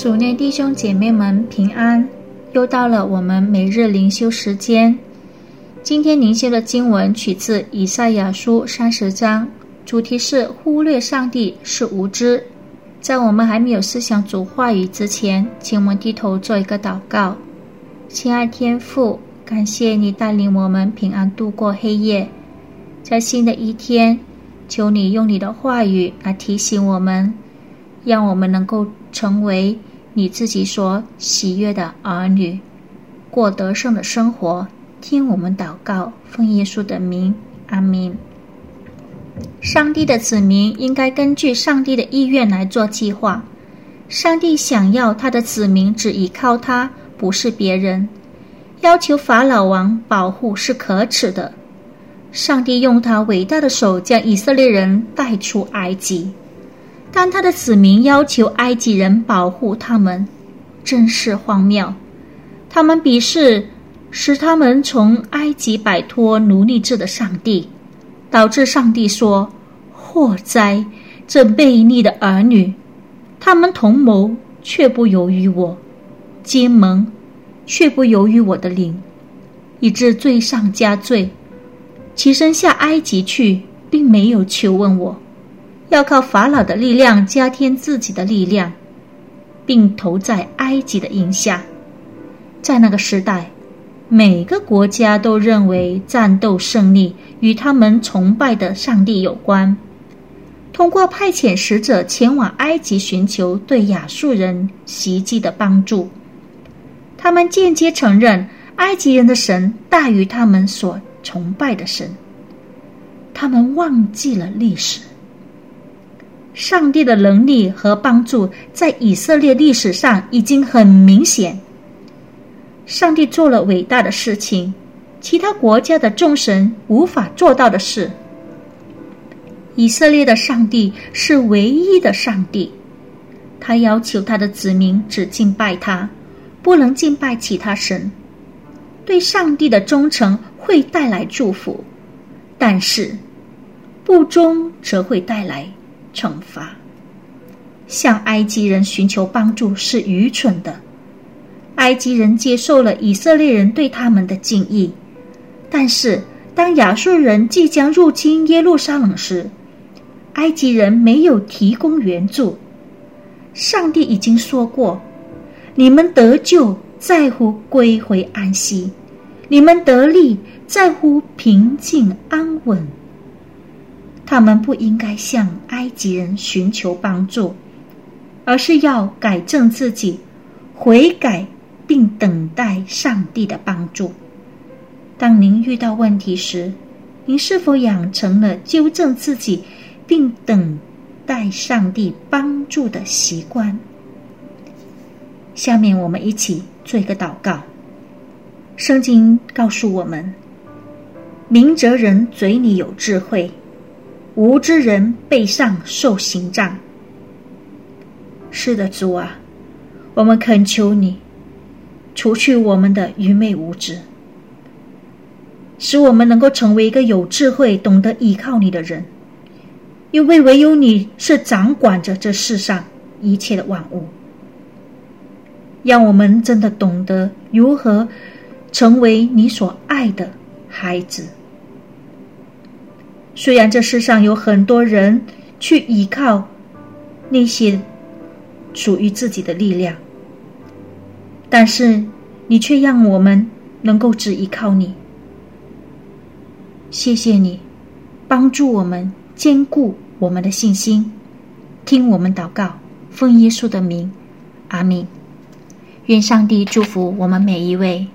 主内弟兄姐妹们平安，又到了我们每日灵修时间。今天灵修的经文取自以赛亚书三十章，主题是忽略上帝是无知。在我们还没有思想主话语之前，请我们低头做一个祷告。亲爱天父，感谢你带领我们平安度过黑夜，在新的一天，求你用你的话语来提醒我们，让我们能够成为。你自己所喜悦的儿女，过得胜的生活。听我们祷告，奉耶稣的名，阿明。上帝的子民应该根据上帝的意愿来做计划。上帝想要他的子民只依靠他，不是别人。要求法老王保护是可耻的。上帝用他伟大的手将以色列人带出埃及。但他的子民要求埃及人保护他们，真是荒谬。他们鄙视使他们从埃及摆脱奴隶制的上帝，导致上帝说：“祸灾，这悖逆的儿女！他们同谋却不由于我，结盟却不由于我的灵，以致罪上加罪，起身下埃及去，并没有求问我。”要靠法老的力量加添自己的力量，并投在埃及的印下。在那个时代，每个国家都认为战斗胜利与他们崇拜的上帝有关。通过派遣使者前往埃及寻求对亚述人袭击的帮助，他们间接承认埃及人的神大于他们所崇拜的神。他们忘记了历史。上帝的能力和帮助在以色列历史上已经很明显。上帝做了伟大的事情，其他国家的众神无法做到的事。以色列的上帝是唯一的上帝，他要求他的子民只敬拜他，不能敬拜其他神。对上帝的忠诚会带来祝福，但是不忠则会带来。惩罚，向埃及人寻求帮助是愚蠢的。埃及人接受了以色列人对他们的敬意，但是当亚述人即将入侵耶路撒冷时，埃及人没有提供援助。上帝已经说过：“你们得救在乎归回安息，你们得利在乎平静安稳。”他们不应该向埃及人寻求帮助，而是要改正自己，悔改并等待上帝的帮助。当您遇到问题时，您是否养成了纠正自己并等待上帝帮助的习惯？下面我们一起做一个祷告。圣经告诉我们：“明哲人嘴里有智慧。”无知人背上受刑杖。是的，主啊，我们恳求你，除去我们的愚昧无知，使我们能够成为一个有智慧、懂得依靠你的人。因为唯有你是掌管着这世上一切的万物。让我们真的懂得如何成为你所爱的孩子。虽然这世上有很多人去依靠那些属于自己的力量，但是你却让我们能够只依靠你。谢谢你帮助我们坚固我们的信心，听我们祷告，奉耶稣的名，阿明。愿上帝祝福我们每一位。